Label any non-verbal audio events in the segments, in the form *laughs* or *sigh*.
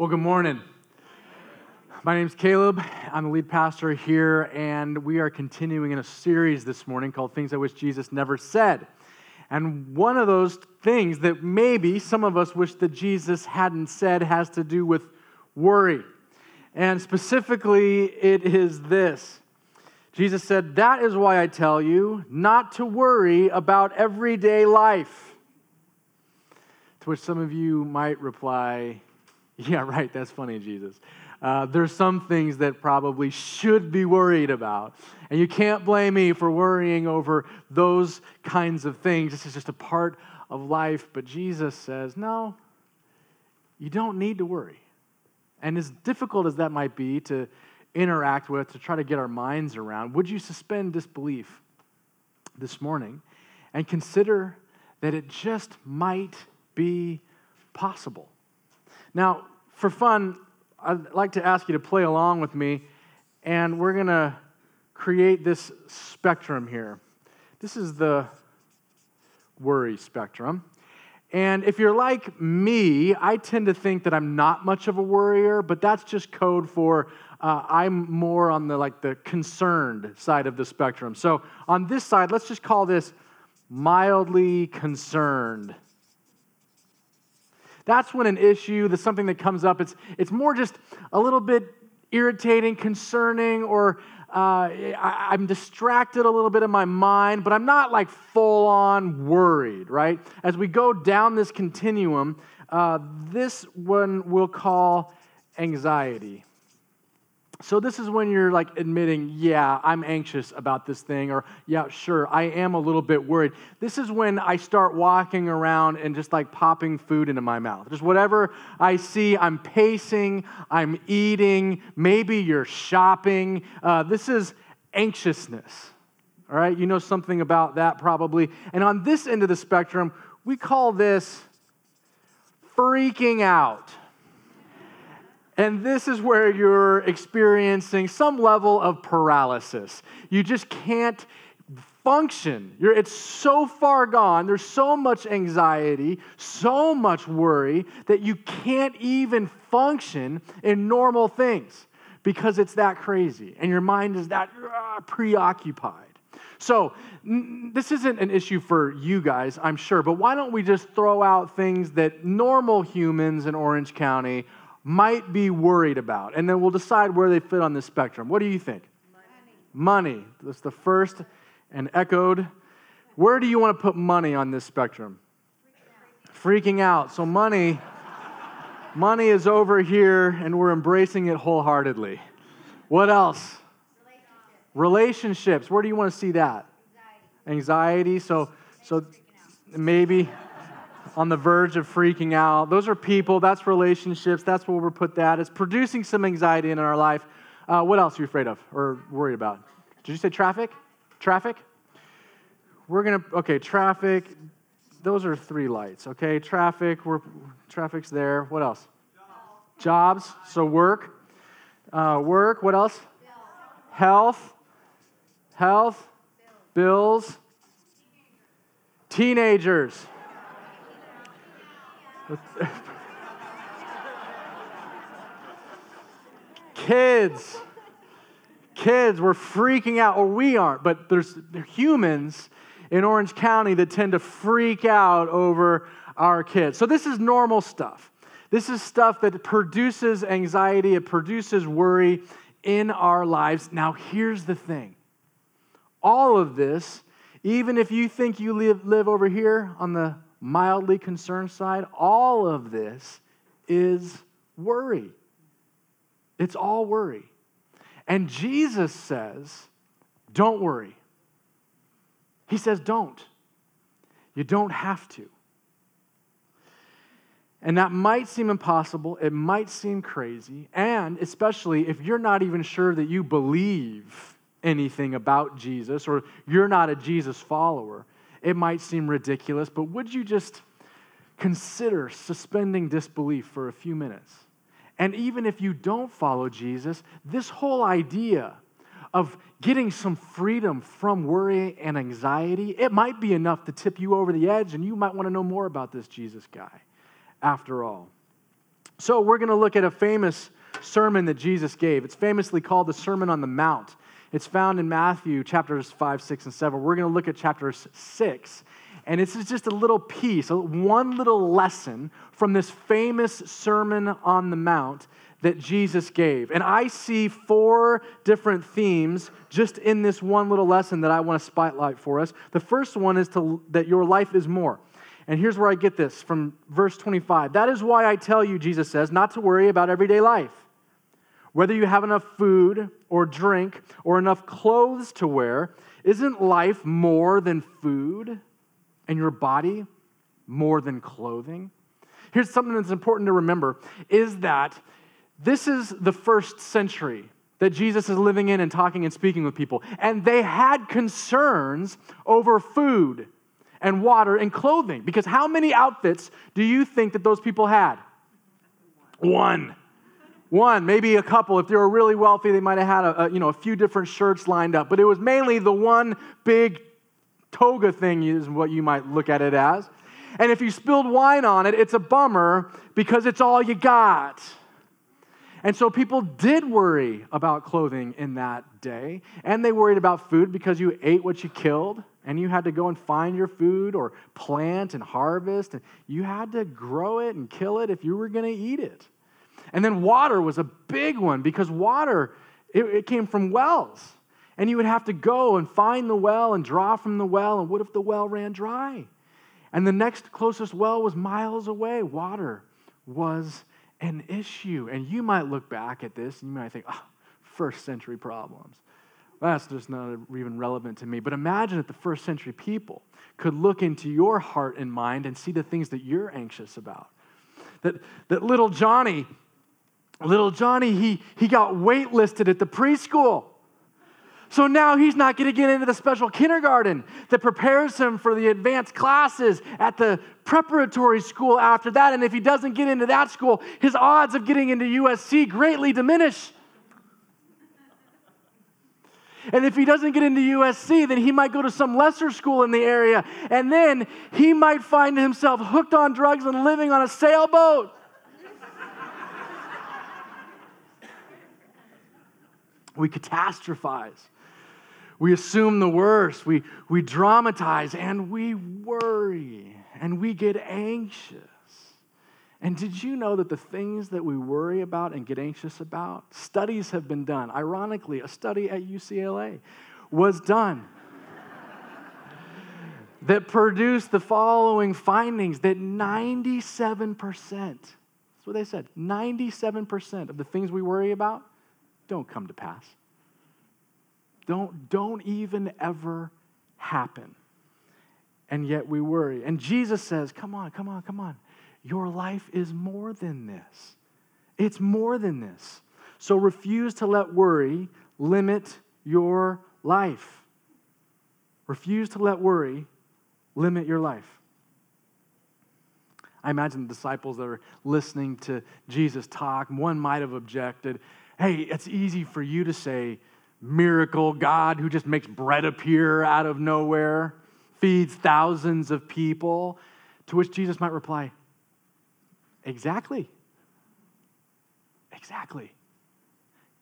Well, good morning. My name's Caleb. I'm the lead pastor here, and we are continuing in a series this morning called Things I Wish Jesus Never Said. And one of those things that maybe some of us wish that Jesus hadn't said has to do with worry. And specifically, it is this Jesus said, That is why I tell you not to worry about everyday life. To which some of you might reply, Yeah, *laughs* right, that's funny, Jesus. Uh, there's some things that probably should be worried about. And you can't blame me for worrying over those kinds of things. This is just a part of life. But Jesus says, no, you don't need to worry. And as difficult as that might be to interact with, to try to get our minds around, would you suspend disbelief this morning and consider that it just might be possible? Now, for fun, I'd like to ask you to play along with me, and we're going to create this spectrum here. This is the worry spectrum. And if you're like me, I tend to think that I'm not much of a worrier, but that's just code for uh, I'm more on the like the concerned side of the spectrum. So on this side, let's just call this mildly concerned. That's when an issue, that's something that comes up, it's, it's more just a little bit irritating, concerning, or uh, I, am distracted a little bit in my mind, but I'm not like full on worried, right? As we go down this continuum, uh, this one we'll call anxiety. So, this is when you're like admitting, yeah, I'm anxious about this thing, or yeah, sure, I am a little bit worried. This is when I start walking around and just like popping food into my mouth. Just whatever I see, I'm pacing, I'm eating, maybe you're shopping. Uh, this is anxiousness. All right, you know something about that probably. And on this end of the spectrum, we call this freaking out. And this is where you're experiencing some level of paralysis. You just can't function. You're, it's so far gone. There's so much anxiety, so much worry that you can't even function in normal things because it's that crazy and your mind is that uh, preoccupied. So, this isn't an issue for you guys, I'm sure, but why don't we just throw out things that normal humans in Orange County might be worried about. And then we'll decide where they fit on this spectrum. What do you think? Money. money. That's the first and echoed. Where do you want to put money on this spectrum? Freaking out. So money money is over here and we're embracing it wholeheartedly. What else? Relationships. Relationships. Where do you want to see that? Anxiety. Anxiety. So so maybe on the verge of freaking out. Those are people, that's relationships, that's where we're put that. It's producing some anxiety in our life. Uh, what else are you afraid of or worried about? Did you say traffic? Traffic? We're gonna, okay, traffic. Those are three lights, okay? Traffic, we're, traffic's there. What else? Jobs, Jobs so work. Uh, work, what else? Health. Health. Bills. Teenagers. Kids, kids, we're freaking out, or we aren't, but there's humans in Orange County that tend to freak out over our kids. So this is normal stuff. This is stuff that produces anxiety, it produces worry in our lives. Now, here's the thing all of this, even if you think you live, live over here on the mildly concerned side, all of this is worry. It's all worry. And Jesus says, don't worry. He says, don't. You don't have to. And that might seem impossible. It might seem crazy. And especially if you're not even sure that you believe anything about Jesus or you're not a Jesus follower, it might seem ridiculous, but would you just consider suspending disbelief for a few minutes? And even if you don't follow Jesus, this whole idea of getting some freedom from worry and anxiety, it might be enough to tip you over the edge, and you might want to know more about this Jesus guy after all. So, we're going to look at a famous sermon that Jesus gave. It's famously called the Sermon on the Mount. It's found in Matthew chapters 5, 6, and 7. We're going to look at chapter 6. And this is just a little piece, one little lesson from this famous Sermon on the Mount that Jesus gave. And I see four different themes just in this one little lesson that I want to spotlight for us. The first one is to, that your life is more. And here's where I get this from verse 25. That is why I tell you, Jesus says, not to worry about everyday life. Whether you have enough food or drink or enough clothes to wear, isn't life more than food and your body more than clothing? Here's something that's important to remember is that this is the first century that Jesus is living in and talking and speaking with people. And they had concerns over food and water and clothing. Because how many outfits do you think that those people had? One. One, maybe a couple. If they were really wealthy, they might have had a, a, you know, a few different shirts lined up. But it was mainly the one big toga thing, is what you might look at it as. And if you spilled wine on it, it's a bummer because it's all you got. And so people did worry about clothing in that day. And they worried about food because you ate what you killed and you had to go and find your food or plant and harvest. And you had to grow it and kill it if you were going to eat it. And then water was a big one because water, it, it, came from wells. And you would have to go and find the well and draw from the well. And what if the well ran dry? And the next closest well was miles away. Water was an issue. And you might look back at this and you might think, oh, first century problems that's just not even relevant to me. But imagine if the first century people could look into your heart and mind and see the things that you're anxious about. That, that little Johnny, little Johnny, he, he got waitlisted at the preschool. So now he's not going to get into the special kindergarten that prepares him for the advanced classes at the preparatory school after that. And if he doesn't get into that school, his odds of getting into USC greatly diminish. And if he doesn't get into USC, then he might go to some lesser school in the area. And then he might find himself hooked on drugs and living on a sailboat. We catastrophize. We assume the worst. We, we dramatize and we worry and we get anxious. And did you know that the things that we worry about and get anxious about, studies have been done. Ironically, a study at UCLA was done *laughs* that produced the following findings that 97%, that's what they said, 97% of the things we worry about don't come to pass. Don't, don't even ever happen. And yet we worry. And Jesus says, Come on, come on, come on. Your life is more than this. It's more than this. So refuse to let worry limit your life. Refuse to let worry limit your life. I imagine the disciples that are listening to Jesus talk, one might have objected, hey, it's easy for you to say, miracle, God who just makes bread appear out of nowhere, feeds thousands of people. To which Jesus might reply, Exactly. Exactly.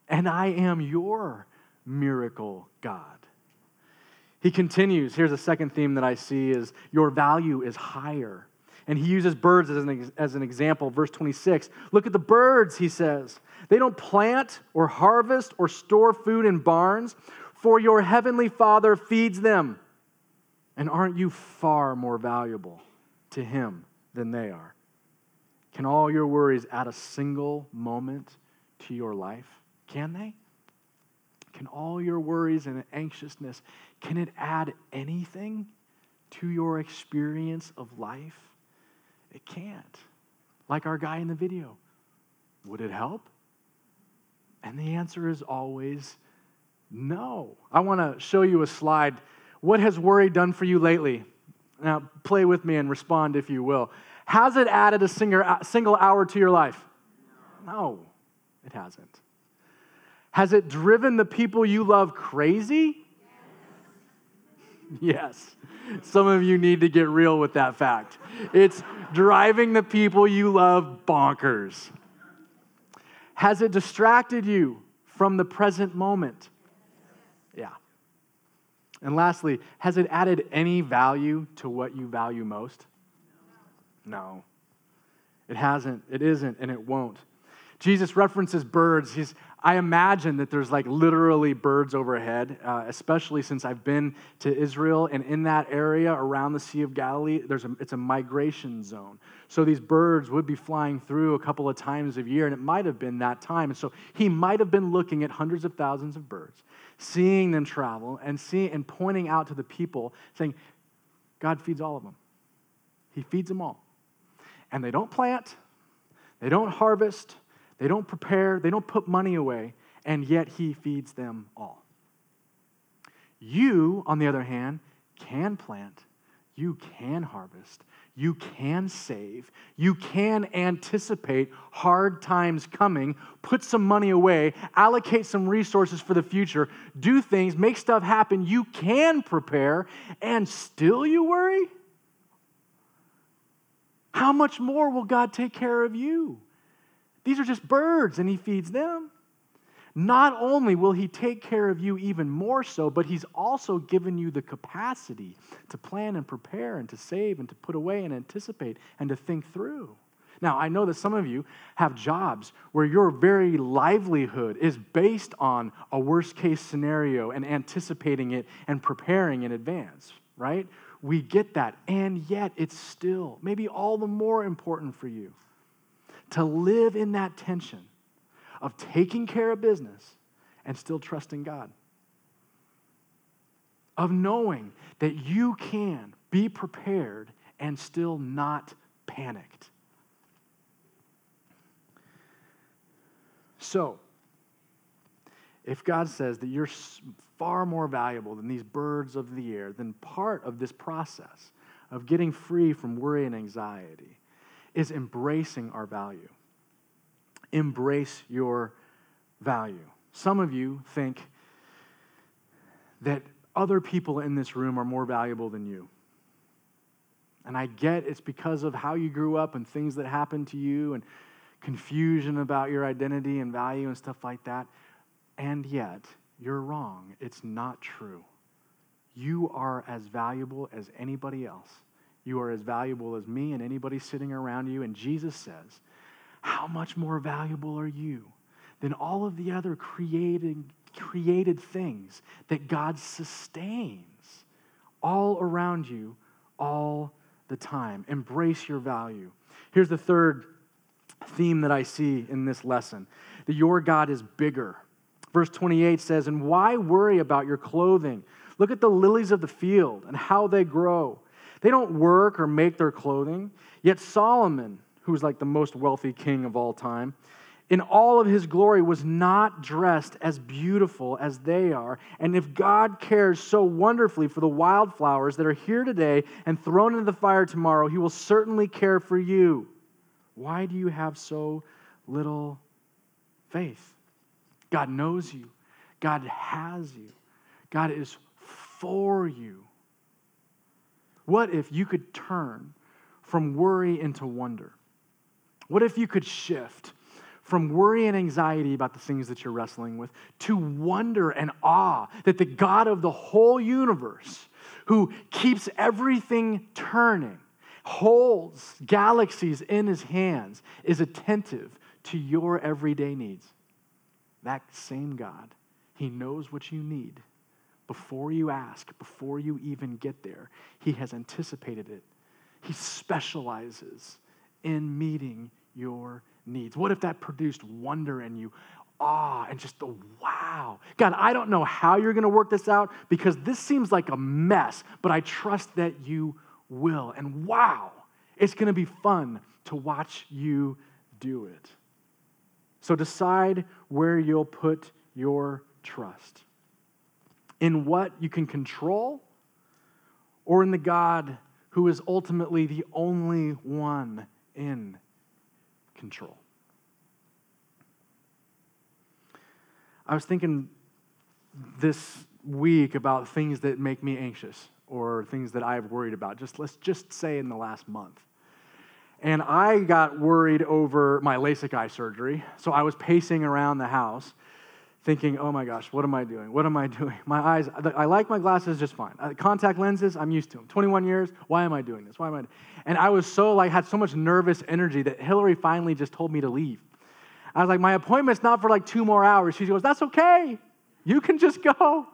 And I am your miracle God. He continues. Here's a second theme that I see is your value is higher. And he uses birds as an, as an example. Verse 26. Look at the birds, he says. They don't plant or harvest or store food in barns, for your heavenly Father feeds them. And aren't you far more valuable to him than they are? Can all your worries add a single moment to your life? Can they? Can all your worries and anxiousness, can it add anything to your experience of life? It can't. Like our guy in the video. Would it help? And the answer is always no. I want to show you a slide. What has worry done for you lately? Now, play with me and respond if you will. Has it added a single hour to your life? No, it hasn't. Has it driven the people you love crazy? *laughs* Yes. Some of you need to get real with that fact. It's driving the people you love bonkers. Has it distracted you from the present moment? Yeah. And lastly, has it added any value to what you value most? No. It hasn't, it isn't, and it won't. Jesus references birds. He's, I imagine that there's like literally birds overhead, uh, especially since I've been to Israel and in that area around the Sea of Galilee, there's a, it's a migration zone. So these birds would be flying through a couple of times a year, and it might have been that time. And so he might have been looking at hundreds of thousands of birds, seeing them travel, and seeing and pointing out to the people, saying, God feeds all of them. He feeds them all. And they don't plant, they don't harvest, they don't prepare, they don't put money away, and yet He feeds them all. You, on the other hand, can plant, you can harvest, you can save, you can anticipate hard times coming, put some money away, allocate some resources for the future, do things, make stuff happen. You can prepare, and still you worry? How much more will God take care of you? These are just birds, and He feeds them. Not only will He take care of you even more so, but He's also given you the capacity to plan and prepare and to save and to put away and anticipate and to think through. Now, I know that some of you have jobs where your very livelihood is based on a worst case scenario and anticipating it and preparing in advance, right? We get that. And yet, it's still maybe all the more important for you to live in that tension of taking care of business and still trusting God. Of knowing that you can be prepared and still not panicked. So, if God says that you're far more valuable than these birds of the air, then part of this process of getting free from worry and anxiety is embracing our value. Embrace your value. Some of you think that other people in this room are more valuable than you. And I get it's because of how you grew up and things that happened to you and confusion about your identity and value and stuff like that. And yet, you're wrong. It's not true. You are as valuable as anybody else. You are as valuable as me and anybody sitting around you. And Jesus says, How much more valuable are you than all of the other created, created things that God sustains all around you all the time? Embrace your value. Here's the third theme that I see in this lesson that your God is bigger. Verse 28 says, And why worry about your clothing? Look at the lilies of the field and how they grow. They don't work or make their clothing. Yet Solomon, who's like the most wealthy king of all time, in all of his glory was not dressed as beautiful as they are. And if God cares so wonderfully for the wildflowers that are here today and thrown into the fire tomorrow, he will certainly care for you. Why do you have so little faith? God knows you, God has you, God is for you. What if you could turn from worry into wonder? What if you could shift from worry and anxiety about the things that you're wrestling with to wonder and awe that the God of the whole universe, who keeps everything turning, holds galaxies in his hands, is attentive to your everyday needs? That same God, he knows what you need before you ask, before you even get there, He has anticipated it. He specializes in meeting your needs. What if that produced wonder in you? Awe and just the wow. God, I don't know how you're going to work this out because this seems like a mess, but I trust that you will. And wow, it's going to be fun to watch you do it. So decide where you'll put your trust in what you can control or in the God who is ultimately the only one in control. I was thinking this week about things that make me anxious or things that I've worried about. Just let's just say in the last month. And I got worried over my LASIK eye surgery. So I was pacing around the house thinking, oh my gosh, what am I doing? What am I *laughs* doing? My eyes, I like my glasses just fine. Uh, contact lenses, I'm used to them. 21 years, why am I doing this? Why am I? And I was so like, had so much nervous energy that Hillary finally just told me to leave. I was like, my appointment's not for like two more hours. She goes, that's okay. You can just go.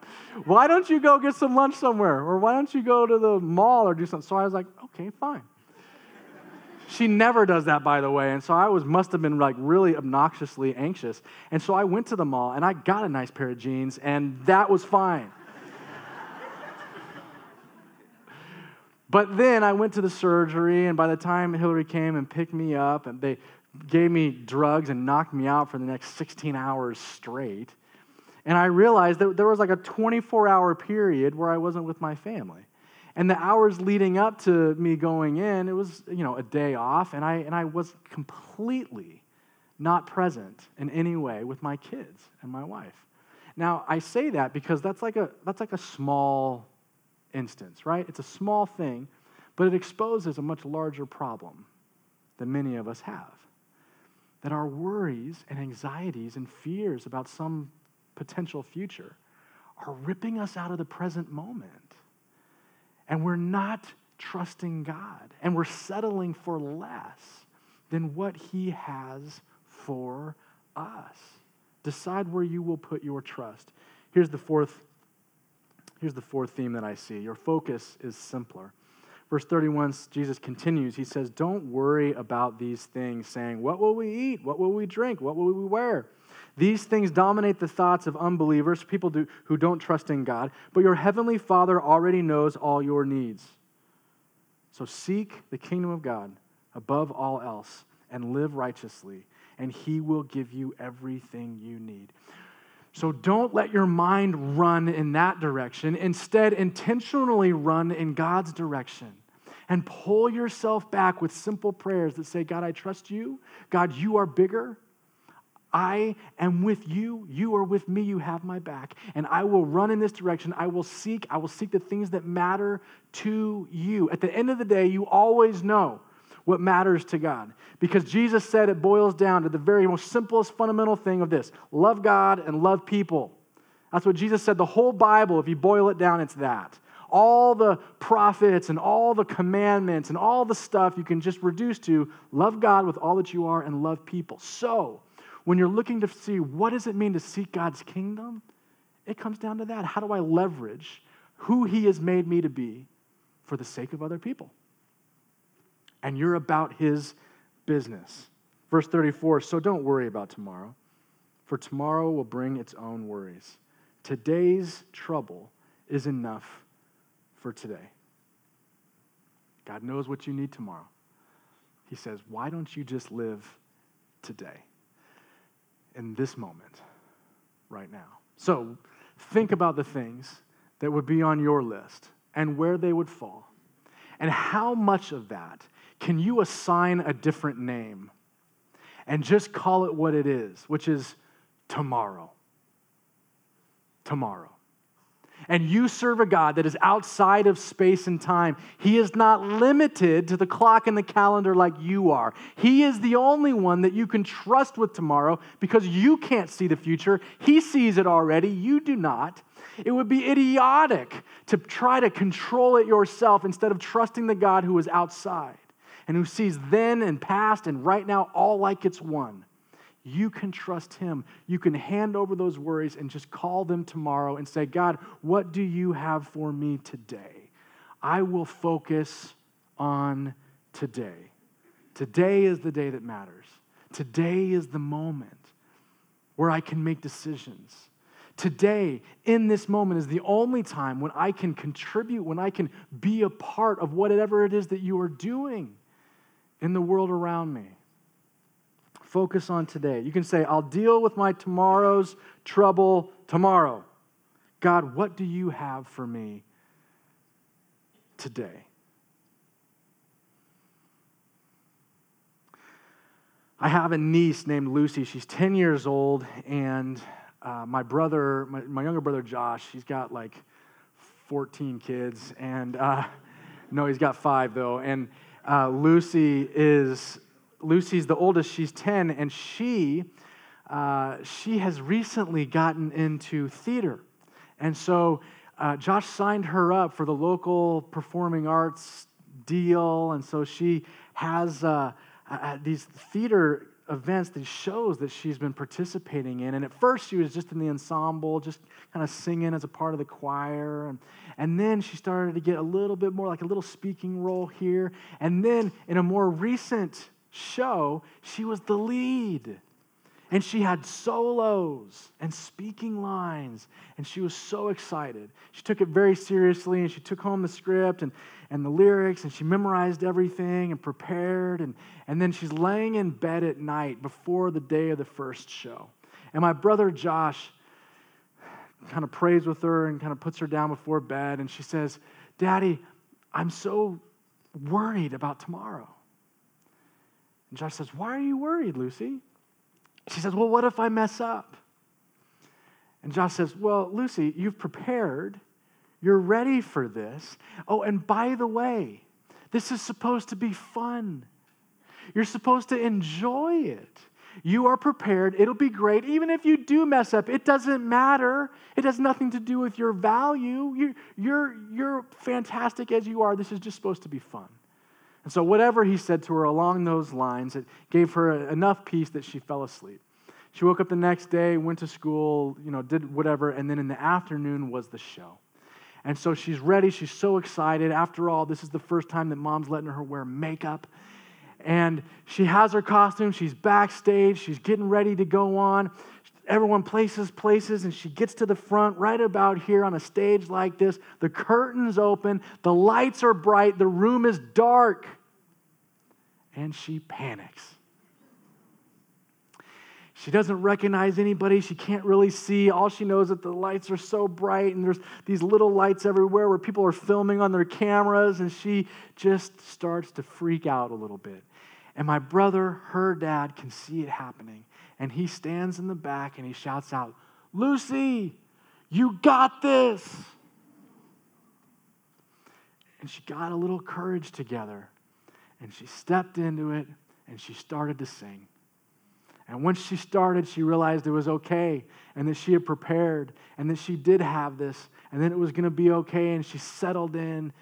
Why don't you go get some lunch somewhere? Or why don't you go to the mall or do something? So I was like, okay, fine. She never does that, by the way. And so I was must have been like really obnoxiously anxious. And so I went to the mall and I got a nice pair of jeans, and that was fine. but then I went to the surgery, and by the time Hillary came and picked me up, and they gave me drugs and knocked me out for the next 16 hours straight. And I realized that there was like a 24 hour period where I wasn't with my family. And the hours leading up to me going in, it was, you know, a day off, and I, and I was completely not present in any way with my kids and my wife. Now, I say that because that's like a, that's like a small instance, right? It's a small thing, but it exposes a much larger problem that many of us have. That our worries and anxieties and fears about some potential future are ripping us out of the present moment and we're not trusting God, and we're settling for less than what He has for us. Decide where you will put your trust. Here's the fourth. Here's the fourth theme that I see. Your focus is simpler. Verse 31, Jesus continues. He says, Don't worry about these things, saying, What will we eat? What will we drink? What will we wear? These things dominate the thoughts of unbelievers, people do, who don't trust in God, but your heavenly Father already knows all your needs. So seek the kingdom of God above all else and live righteously, and He will give you everything you need. So don't let your mind run in that direction. Instead, intentionally run in God's direction and pull yourself back with simple prayers that say, God, I trust you. God, you are bigger. I am with you. You are with me. You have my back. And I will run in this direction. I will seek. I will seek the things that matter to you. At the end of the day, you always know what matters to God. Because Jesus said it boils down to the very most simplest fundamental thing of this love God and love people. That's what Jesus said. The whole Bible, if you boil it down, it's that. All the prophets and all the commandments and all the stuff you can just reduce to love God with all that you are and love people. So, when you're looking to see what does it mean to seek God's kingdom, it comes down to that. How do I leverage who he has made me to be for the sake of other people? And you're about his business. Verse 34 So don't worry about tomorrow, for tomorrow will bring its own worries. Today's trouble is enough for today. God knows what you need tomorrow. He says, Why don't you just live today? In this moment, right now. So think about the things that would be on your list and where they would fall. And how much of that can you assign a different name and just call it what it is, which is tomorrow? Tomorrow and you serve a God that is outside of space and time. He is not limited to the clock and the calendar like you are. He is the only one that you can trust with tomorrow because you can't see the future. He sees it already, you do not. It would be idiotic to try to control it yourself instead of trusting the God who is outside and who sees then and past and right now all like it's one you can trust Him. You can hand over those worries and just call them tomorrow and say, God, what do you have for me today? I will focus on today. Today is the day that matters. Today is the moment where I can make decisions. Today, in this moment, is the only time when I can contribute, when I can be a part of whatever it is that you are doing in the world around me. Focus on today. You can say, I'll deal with my tomorrow's trouble tomorrow. God, what do you have for me today? I have a niece named Lucy. She's 10 years old, and uh, my brother, my, my, younger brother Josh, he's got like 14 kids, and uh, no, he's got five though. And uh, Lucy is Lucy's the oldest. She's 10, and she uh, she has recently gotten into theater. And so uh, Josh signed her up for the local performing arts deal. And so she has uh, these theater events, these shows that she's been participating in. And at first, she was just in the ensemble, just kind of singing as a part of the choir. And, and then she started to get a little bit more like a little speaking role here. And then in a more recent show, she was the lead. And she had solos and speaking lines, and she was so excited. She took it very seriously, and she took home the script and, and the lyrics, and she memorized everything and prepared. And, and then she's laying in bed at night before the day of the first show. And my brother Josh kind of prays with her and kind of puts her down before bed, and she says, Daddy, I'm so worried about tomorrow. And Josh says, Why are you worried, Lucy? She says, Well, what if I mess up? And Josh says, Well, Lucy, you've prepared. You're ready for this. Oh, and by the way, this is supposed to be fun. You're supposed to enjoy it. You are prepared. It'll be great. Even if you do mess up, it doesn't matter. It has nothing to do with your value. You're, you're, you're fantastic as you are. This is just supposed to be fun. And so, whatever he said to her along those lines, it gave her enough peace that she fell asleep. She woke up the next day, went to school, you know, did whatever, and then in the afternoon was the show. And so she's ready. She's so excited. After all, this is the first time that mom's letting her wear makeup. And she has her costume. She's backstage. She's getting ready to go on. Everyone places places, and she gets to the front right about here on a stage like this. The curtains open, the lights are bright, the room is dark, and she panics. She doesn't recognize anybody. She can't really see. All she knows is that the lights are so bright, and there's these little lights everywhere where people are filming on their cameras, and she just starts to freak out a little bit. And my brother, her dad, can see it happening and he stands in the back and he shouts out, Lucy, you got this. And she got a little courage together and she stepped into it and she started to sing. And once she started, she realized it was okay and that she had prepared and that she did have this and then it was going to be okay. And she settled in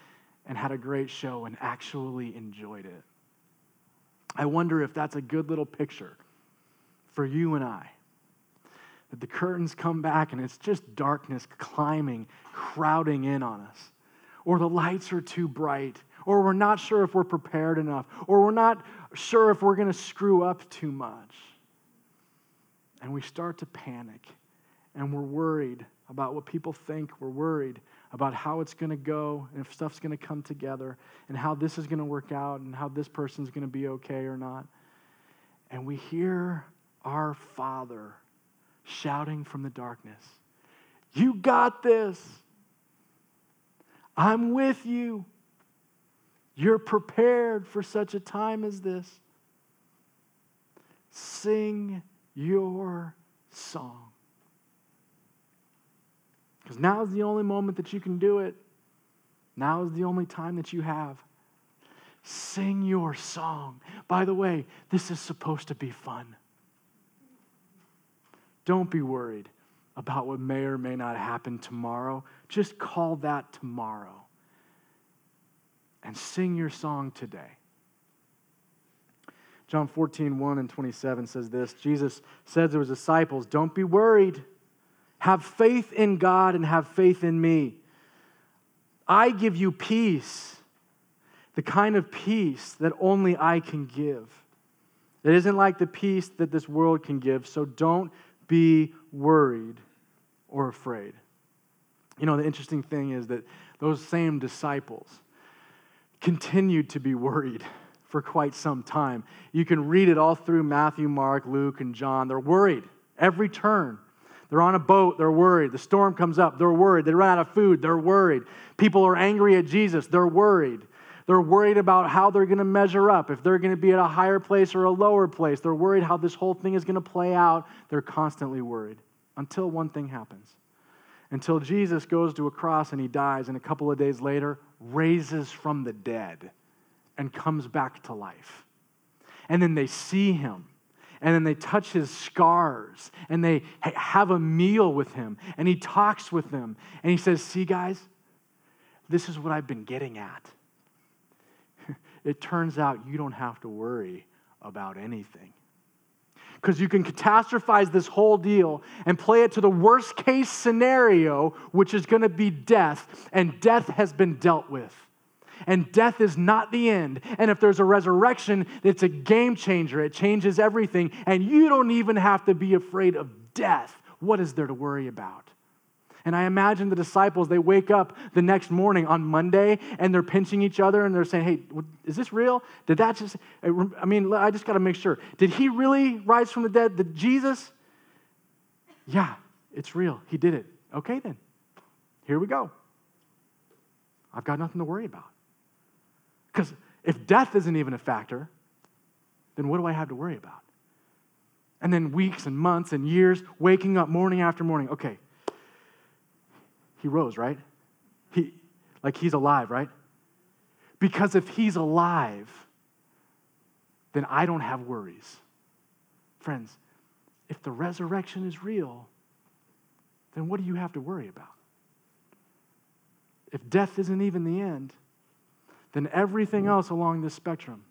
and had a great show and actually enjoyed it. I wonder if that's a good little picture for you and I. That the curtains come back and it's just darkness climbing, crowding in on us. Or the lights are too bright. Or we're not sure if we're prepared enough. Or we're not sure if we're going to screw up too much. And we start to panic and we're worried about what people think. We're worried about how it's going to go and if stuff's going to come together and how this is going to work out and how this person's going to be okay or not. And we hear our Father shouting from the darkness, You got this. I'm with you. You're prepared for such a time as this. Sing your song. Because now is the only moment that you can do it. Now is the only time that you have. Sing your song. By the way, this is supposed to be fun. Don't be worried about what may or may not happen tomorrow. Just call that tomorrow and sing your song today. John 14, 1 and 27 says this Jesus said to his disciples, Don't be worried. Have faith in God and have faith in me. I give you peace, the kind of peace that only I can give. It isn't like the peace that this world can give, so don't be worried or afraid. You know, the interesting thing is that those same disciples continued to be worried for quite some time. You can read it all through Matthew, Mark, Luke, and John. They're worried every turn. They're on a boat, they're worried. The storm comes up, they're worried. They run out of food, they're worried. People are angry at Jesus, they're worried. They're worried about how they're going to measure up, if they're going to be at a higher place or a lower place. They're worried how this whole thing is going to play out. They're constantly worried until one thing happens. Until Jesus goes to a cross and he dies, and a couple of days later raises from the dead. and comes back to life. And then they see him and then they touch his scars and they have a meal with him and he talks with them and he says, See, guys, this is what I've been getting at. It turns out you don't have to worry about anything. Because you can catastrophize this whole deal and play it to the worst case scenario, which is going to be death, and death has been dealt with and death is not the end. And if there's a resurrection, it's a game changer. It changes everything, and you don't even have to be afraid of death. What is there to worry about? And I imagine the disciples, they wake up the next morning on Monday and they're pinching each other and they're saying, Hey, is this real? Did that just, I mean, I just got to make sure. Did he really rise from the dead? Did Jesus? Yeah, it's real. He did it. Okay, then. Here we go. I've got nothing to worry about. Because if death isn't even a factor, then what do I have to worry about? And then weeks and months and years, waking up morning after morning. Okay, he rose, right? He, like he's alive, right? Because if he's alive, then I don't have worries. Friends, if the resurrection is real, then what do you have to worry about? If death isn't even the end, then everything else along this spectrum,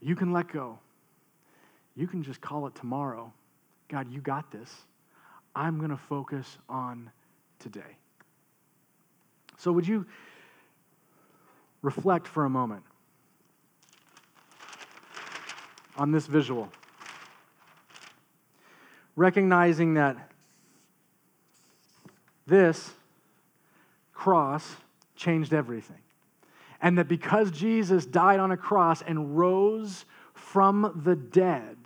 you can let go. You can just call it tomorrow. God, you got this. I'm going to focus on today. So, would you reflect for a moment on this visual? Recognizing that this cross changed everything. And that because Jesus died on a cross and rose from the dead,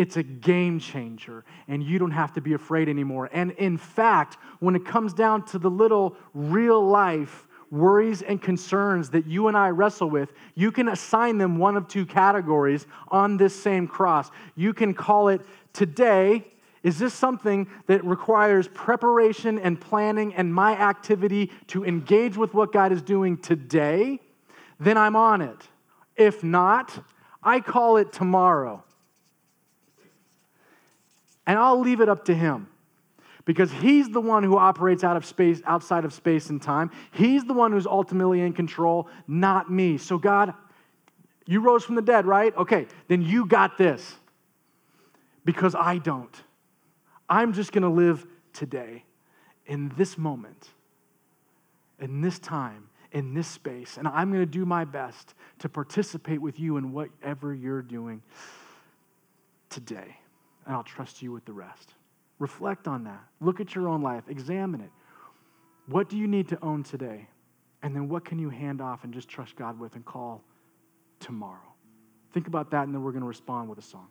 it's a game changer, and you don't have to be afraid anymore. And in fact, when it comes down to the little real life worries and concerns that you and I wrestle with, you can assign them one of two categories on this same cross. You can call it today is this something that requires preparation and planning and my activity to engage with what God is doing today? Then I'm on it. If not, I call it tomorrow. And I'll leave it up to Him. Because he's the one who operates out of space outside of space and time. He's the one who's ultimately in control not me. So god you rose from the dead right? Okay then you got this. Because i don't. I'm just going to live today, in this moment, in this time, in this space, and I'm going to do my best to participate with you in whatever you're doing today. And I'll trust you with the rest. Reflect on that. Look at your own life, examine it. What do you need to own today? And then what can you hand off and just trust God with and call tomorrow? Think about that, and then we're going to respond with a song.